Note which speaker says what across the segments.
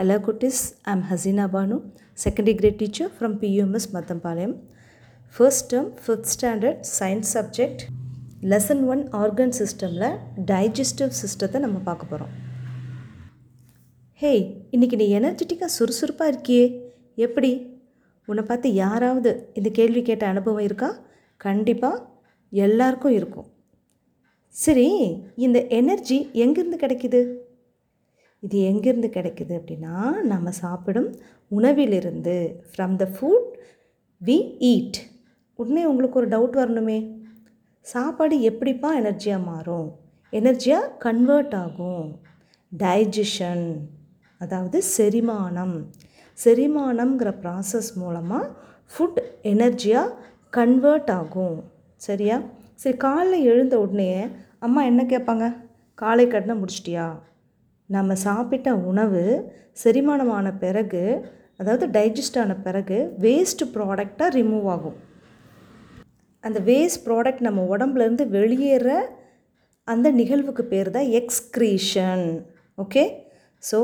Speaker 1: Hello குட்டிஸ் I'm Haseena Banu second grade teacher from PUMS Mathampalayam first term fifth standard science subject lesson one organ சிஸ்டமில் digestive சிஸ்டத்தை நம்ம பார்க்க போகிறோம் hey இன்றைக்கி நீ எனர்ஜெட்டிக்காக சுறுசுறுப்பாக இருக்கியே எப்படி உன்னை பார்த்து யாராவது இந்த கேள்வி கேட்ட அனுபவம் இருக்கா கண்டிப்பாக எல்லாருக்கும் இருக்கும் சரி இந்த எனர்ஜி எங்கேருந்து கிடைக்கிது இது எங்கேருந்து கிடைக்குது அப்படின்னா நம்ம சாப்பிடும் உணவிலிருந்து. From the food we eat உடனே உங்களுக்கு ஒரு டவுட் வரணுமே. சாப்பாடு எப்படிப்பா எனர்ஜியாக மாறும்? எனர்ஜியாக கன்வெர்ட் ஆகும். டைஜஷன் அதாவது செரிமானம். செரிமானம்ங்கிற ப்ராசஸ் மூலமாக ஃபுட் எனர்ஜியாக கன்வெர்ட் ஆகும். சரியா? சரி காலைல எழுந்த உடனே அம்மா என்ன கேட்பாங்க? காலை கட்டின முடிச்சிட்டியா? நம்ம சாப்பிட்ட உணவு செரிமானமான பிறகு அதாவது டைஜஸ்ட் ஆன பிறகு வேஸ்ட் ப்ராடக்டாக ரிமூவ் ஆகும். அந்த வேஸ்ட் ப்ராடக்ட் நம்ம உடம்புலேருந்து வெளியேற அந்த நிகழ்வுக்கு பேர் தான் excretion okay so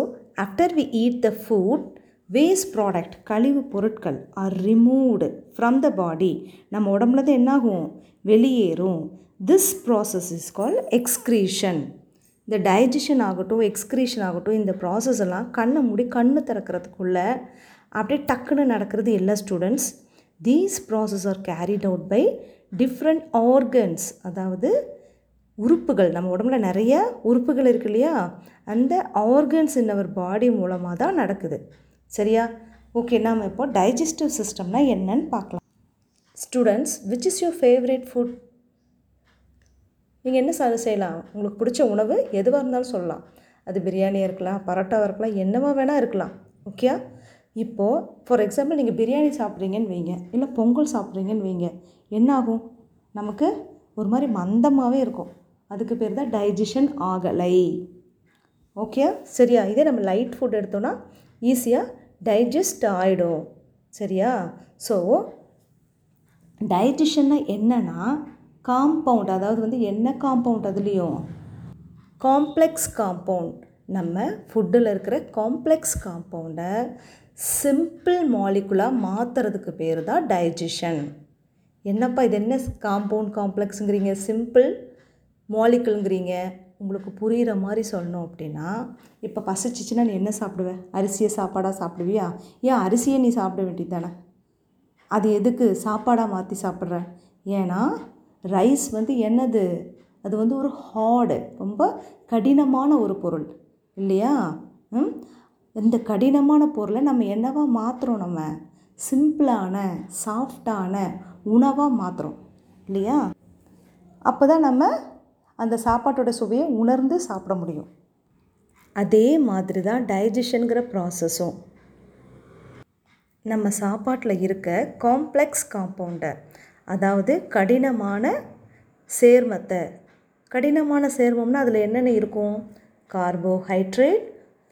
Speaker 1: after we eat the food waste product கழிவு பொருட்கள் are removed from the body நம்ம உடம்புலேருந்து என்னாகும்? வெளியேறும். This process is call excretion இந்த டைஜஷன் ஆகட்டும் எக்ஸ்க்ரீஷன் ஆகட்டும் இந்த ப்ராசஸ் எல்லாம் கண்ணை மூடி கண்ணு திறக்கிறதுக்குள்ளே அப்படியே டக்குன்னு நடக்கிறது எல்லா students these process are carried out by different organs அதாவது உறுப்புகள் நம்ம உடம்புல நிறைய உறுப்புகள் இருக்கு இல்லையா? அந்த ஆர்கன்ஸ் இன் அவர் பாடி மூலமாக தான் நடக்குது. சரியா? ஓகே நாம் இப்போ டைஜஸ்டிவ் சிஸ்டம்னா என்னன்னு பார்க்கலாம். Students which is your favourite food நீங்கள் என்ன சார் செய்யலாம்? உங்களுக்கு பிடிச்ச உணவு எதுவாக இருந்தாலும் சொல்லலாம். அது பிரியாணியாக இருக்கலாம் பரோட்டாவாக இருக்கலாம் என்னவா வேணால் இருக்கலாம். ஓகே இப்போது ஃபார் எக்ஸாம்பிள் நீங்கள் பிரியாணி சாப்பிட்றீங்கன்னு வைங்க. இல்லை பொங்கல் சாப்பிட்றீங்கன்னு வைங்க. என்ன ஆகும்? நமக்கு ஒரு மாதிரி மந்தமாகவே இருக்கும். அதுக்கு பேர் தான் டைஜஷன் ஆகலை. ஓகே சரியா? இதே நம்ம லைட் ஃபுட் எடுத்தோன்னா ஈஸியாக டைஜஸ்ட் ஆகிடும் சரியா? ஸோ டைஜஷன்னா என்னென்னா காம்பவுண்ட் அதாவது வந்து என்ன காம்பவுண்ட் அதுலேயும்? காம்ப்ளெக்ஸ் காம்பவுண்ட் நம்ம ஃபுட்டில் இருக்கிற காம்ப்ளெக்ஸ் காம்பவுண்டை சிம்பிள் மாலிகுலாக மாற்றுறதுக்கு பேர் தான் டைஜஷன் என்னப்பா இது என்ன காம்பவுண்ட் காம்ப்ளெக்ஸுங்கிறீங்க சிம்பிள் மாலிகுலுங்கிறீங்க உங்களுக்கு புரிகிற மாதிரி சொல்லணும் அப்படின்னா இப்போ பசிச்சிச்சுன்னா நீ என்ன சாப்பிடுவ? அரிசியை சாப்பாடாக சாப்பிடுவியா? ஏன் அரிசியை நீ சாப்பிட வேண்டியது தானே? அது எதுக்கு? சாப்பாடாக மாற்றி சாப்பிட்ற? ஏன்னா ரைஸ் வந்து என்னது? அது வந்து ஒரு ஹார்டு ரொம்ப கடினமான ஒரு பொருள் இல்லையா? ம்? இந்த கடினமான பொருளை நம்ம என்னவா மாற்றுறோம் நம்ம? சிம்பிளான சாஃப்டான உணவாக மாற்றுறோம் இல்லையா? அப்போ தான் நம்ம அந்த சாப்பாட்டோட சுவையை உணர்ந்து சாப்பிட முடியும். அதே மாதிரி தான் டைஜஷனுங்கிற ப்ராசஸும் நம்ம சாப்பாட்டில் இருக்க காம்ப்ளெக்ஸ் காம்பவுண்டை அதாவது கடினமான சேர்மத்தை. கடினமான சேர்மம்னா அதில் என்னென்ன இருக்கும்? கார்போஹைட்ரேட்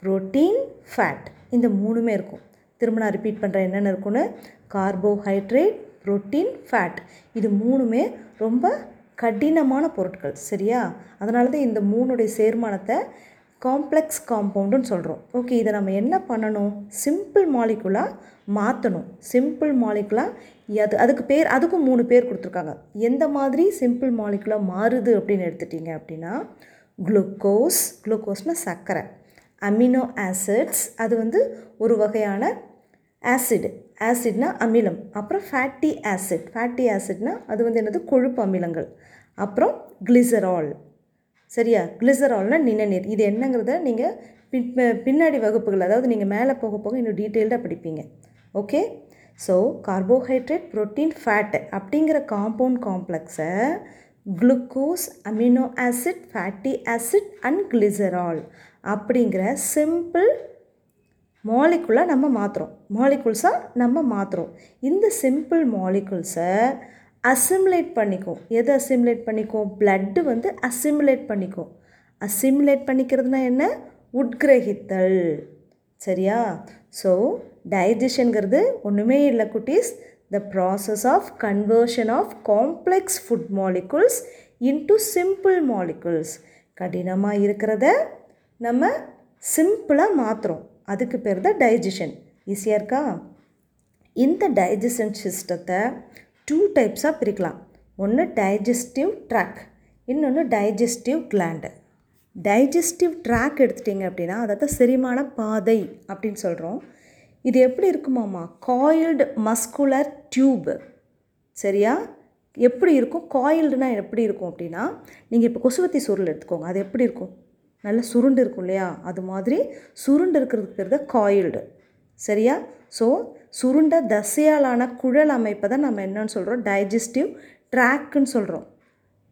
Speaker 1: புரோட்டீன் ஃபேட் இந்த மூணுமே இருக்கும். திரும்ப நான் ரிப்பீட் பண்ணுறேன் என்னென்ன இருக்குன்னு கார்போஹைட்ரேட் புரோட்டீன் ஃபேட் இது மூணுமே ரொம்ப கடினமான பொருட்கள் சரியா? அதனால தான் இந்த மூணுடைய சேர்மானத்தை காம்ப்ளெக்ஸ் காம்பவுண்டுன்னு சொல்கிறோம் ஓகே இதை நம்ம என்ன பண்ணணும்? சிம்பிள் மாலிகுலாக மாற்றணும் சிம்பிள் மாலிகுலாக அது அதுக்கு பேர் அதுக்கும் மூணு பேர் கொடுத்துருக்காங்க. எந்த மாதிரி சிம்பிள் மாலிகுலாக மாறுது அப்படின்னு எடுத்துட்டிங்க அப்படின்னா குளுக்கோஸ் குளுக்கோஸ்னால் சர்க்கரை. அமினோ ஆசிட்ஸ் அது வந்து ஒரு வகையான ஆசிட் ஆசிட்னா அமிலம். அப்புறம் ஃபேட்டி ஆசிட் ஃபேட்டி ஆசிட்னா அது வந்து என்னது? கொழுப்பு அமிலங்கள். அப்புறம் கிளிசரால் சரியா? கிளிசரால்னா நிணநீர் இது என்னங்கிறத நீங்கள் பின் பின்னாடி வகுப்புகள் அதாவது நீங்கள் மேலே போக போக இன்னும் டீட்டெயில்டாக படிப்பீங்க. Okay? So carbohydrate protein fat அப்படிங்கிற compound காம்ப்ளெக்ஸை glucose amino acid fatty acid and glycerol அப்படிங்கிற சிம்பிள் மாலிகுலாக நம்ம மாற்றுறோம் மாலிகுல்ஸாக நம்ம மாற்றுறோம் இந்த சிம்பிள் மாலிகுல்ஸை அசிமுலேட் பண்ணிக்கும் எது அசிமுலேட் பண்ணிக்கும் பிளட்டு வந்து அசிமுலேட் பண்ணிக்கும் அசிமுலேட் பண்ணிக்கிறதுனா என்ன? உட்கிரகித்தல். சரியா? ஸோ டைஜஷனுங்கிறது ஒன்றுமே இல்லை குட்டீஸ். The process of conversion of complex food molecules into simple molecules கடினமாக இருக்கிறத நம்ம சிம்பிளாக மாற்றுறோம் அதுக்கு பேர் தான் டைஜஷன் ஈஸியாக இருக்கா? இந்த டைஜஷன் சிஸ்டத்தை டூ டைப்ஸாக பிரிக்கலாம். ஒன்று டைஜஸ்டிவ் ட்ராக் இன்னொன்று டைஜஸ்டிவ் கிளாண்டு டைஜஸ்டிவ் ட்ராக் எடுத்துட்டிங்க அப்படின்னா அதாவது செரிமான பாதை அப்படின்னு சொல்கிறோம் இது எப்படி இருக்குமாம்மா? காயில்டு மஸ்குலர் டியூப் சரியா? எப்படி இருக்கும்? காயில்டுனா எப்படி இருக்கும் அப்படின்னா நீங்கள் இப்போ கொசுவத்தி சுருள் எடுத்துக்கோங்க. அது எப்படி இருக்கும்? நல்ல சுருண்டு இருக்கும் இல்லையா? அது மாதிரி சுருண்டு இருக்கிறதுக்கு பேர் தான் காயில்டு சரியா? ஸோ சுருண்ட தசையாலான குழல் அமைப்பை தான் நம்ம என்னன்னு சொல்கிறோம் டைஜஸ்டிவ் ட்ராக்குன்னு சொல்கிறோம்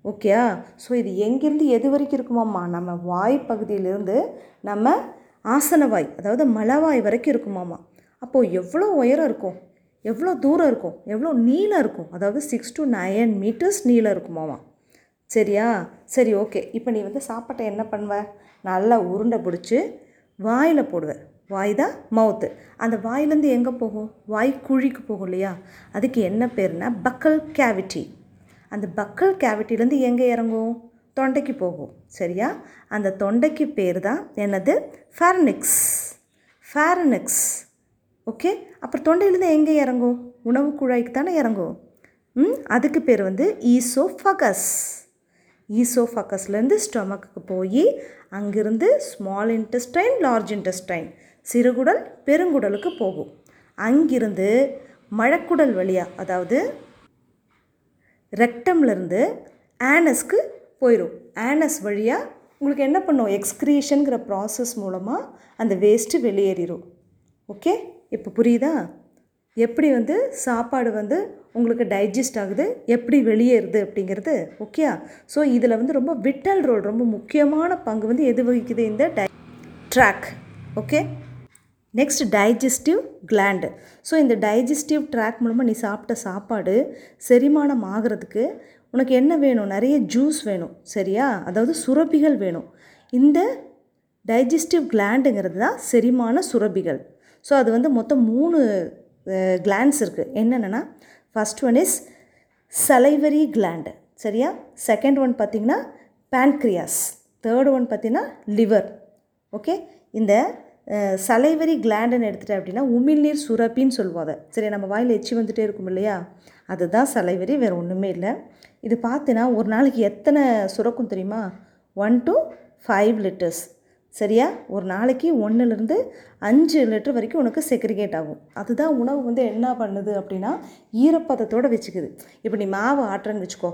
Speaker 1: ஓகேயா ஸோ இது எங்கேருந்து எது வரைக்கும் இருக்குமாம்மா? நம்ம வாய் பகுதியிலிருந்து நம்ம ஆசனவாய் அதாவது மலவாய் வரைக்கும் இருக்குமாம்மா? அப்போது எவ்வளோ உயரம் இருக்கும்? எவ்வளோ தூரம் இருக்கும்? எவ்வளோ நீளம் இருக்கும்? அதாவது சிக்ஸ் டு நைன் மீட்டர்ஸ் நீளம் இருக்குமாம்மா? சரியா? சரி ஓகே இப்போ நீ வந்து சாப்பாட்டை என்ன பண்ணுவ? நல்லா உருண்டை பிடிச்சி வாயில் போடுவேன் வாய் தான் மவுத்து. அந்த வாயிலேருந்து எங்கே போகும்? வாய் குழிக்கு போகும் இல்லையா? அதுக்கு என்ன பேர்னா பக்கல் கேவிட்டி அந்த பக்கல் கேவிட்டிலேருந்து எங்கே இறங்கும்? தொண்டைக்கு போகும். சரியா? அந்த தொண்டைக்கு பேர் தான் என்னது? Pharynx pharynx okay? அப்புறம் தொண்டையிலேருந்து எங்கே இறங்கும்? உணவு குழாய்க்கு தானே இறங்கும். ம்? அதுக்கு பேர் வந்து ஈசோஃபகஸ் ஈசோஃபகஸ்லேருந்து ஸ்டொமக்கு போய் அங்கிருந்து ஸ்மால் இன்டெஸ்டைன் லார்ஜ் இன்டெஸ்டைன் சிறுகுடல் பெருங்குடலுக்கு போகும். அங்கிருந்து மழக்குடல் வழியாக அதாவது ரெக்டம்லேருந்து ஆனஸ்க்கு போயிடும் ஆனஸ் வழியாக உங்களுக்கு என்ன பண்ணும்? எக்ஸ்க்ரீஷனுங்கிற ப்ராசஸ் மூலமாக அந்த வேஸ்ட்டு வெளியேறிடும் ஓகே இப்போ புரியுதா? எப்படி வந்து சாப்பாடு வந்து உங்களுக்கு டைஜஸ்ட் ஆகுது? எப்படி வெளியேறுது அப்படிங்கிறது. ஓகே ஸோ இதில் வந்து ரொம்ப விட்டல் ரோல் ரொம்ப முக்கியமான பங்கு வந்து எது வகிக்குது இந்த tie tract okay next digestive gland so இந்த டைஜஸ்டிவ் ட்ராக் மூலமாக நீ சாப்பிட்ட சாப்பாடு செரிமானம் ஆகிறதுக்கு உனக்கு என்ன வேணும்? நிறைய ஜூஸ் வேணும் சரியா? அதாவது சுரப்பிகள் வேணும். இந்த டைஜஸ்டிவ் கிளாண்டுங்கிறது தான் செரிமான சுரப்பிகள். ஸோ அது வந்து மொத்தம் மூணு கிளாண்ட்ஸ் இருக்குது என்னென்னா first one is salivary gland சரியா? செகண்ட் ஒன் பார்த்திங்கன்னா பேன்க்ரியாஸ் தேர்ட் ஒன் பார்த்திங்கன்னா லிவர் ஓகே இந்த சலைவரி கிளாண்டுன்னு எடுத்துகிட்டேன் அப்படின்னா உமிழ்நீர் சுரப்பின்னு சொல்லுவோம் அதை. சரி நம்ம வாயில் எச்சி வந்துகிட்டே இருக்கும் இல்லையா? அதுதான் சலைவரி வேறு ஒன்றுமே இல்லை. இது பார்த்தீங்கன்னா ஒரு நாளைக்கு எத்தனை சுரக்கும் தெரியுமா? ஒன் டு ஃபைவ் லிட்டர்ஸ் சரியா? ஒரு நாளைக்கு ஒன்றுலேருந்து அஞ்சு லிட்டர் வரைக்கும் உனக்கு செக்ரிகேட் ஆகும். அதுதான் உணவு வந்து என்ன பண்ணுது அப்படின்னா ஈரப்பதத்தோடு வச்சுக்குது. இப்போ நீ மாவு ஆட்டுறன்னு வச்சுக்கோ.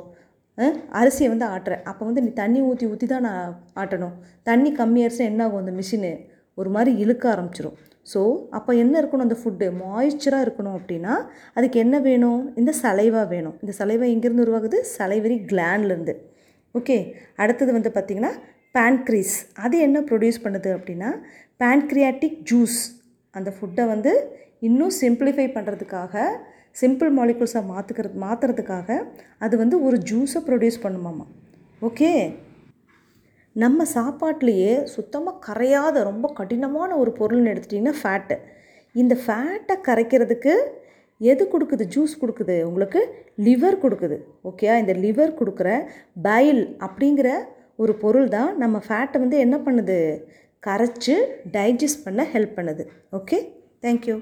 Speaker 1: அரிசியை வந்து ஆட்டுற. அப்போ வந்து நீ தண்ணி ஊற்றி ஊற்றி தான் நான் ஆட்டணும். தண்ணி கம்மியாயிருச்சுன்னா என்ன ஆகும் அந்த மிஷினு ஒரு மாதிரி இழுக்க ஆரம்பிச்சிடும் ஸோ அப்போ என்ன இருக்கணும் அந்த ஃபுட்டு மாய்ச்சராக இருக்கணும் அப்படின்னா அதுக்கு என்ன வேணும்? இந்த சலைவா வேணும். இந்த சலைவா எங்கேருந்து உருவாகுது? சலைவரி கிளாண்ட்லேருந்து ஓகே அடுத்தது வந்து பார்த்திங்கன்னா பேன்க்ரீஸ் அது என்ன ப்ரொடியூஸ் பண்ணுது அப்படின்னா பேன்க்ரியாட்டிக் ஜூஸ் அந்த ஃபுட்டை வந்து இன்னும் சிம்பிளிஃபை பண்ணுறதுக்காக சிம்பிள் மாலிகுல்ஸாக மாற்றுக்கிறது மாற்றுறதுக்காக அது வந்து ஒரு ஜூஸை ப்ரொடியூஸ் பண்ணுமாம்மா ஓகே நம்ம சாப்பாட்லேயே சுத்தமாக கரையாத ரொம்ப கடினமான ஒரு பொருள்னு எடுத்துட்டிங்கன்னா ஃபேட்டு இந்த ஃபேட்டை கரைக்கிறதுக்கு எது கொடுக்குது? ஜூஸ் கொடுக்குது. உங்களுக்கு லிவர் கொடுக்குது. ஓகே இந்த லிவர் கொடுக்குற பைல் அப்படிங்கிற ஒரு பொருள் தான் நம்ம ஃபேட்டை வந்து என்ன பண்ணுது? கரைச்சி டைஜஸ்ட் பண்ண ஹெல்ப் பண்ணுது. Okay thank you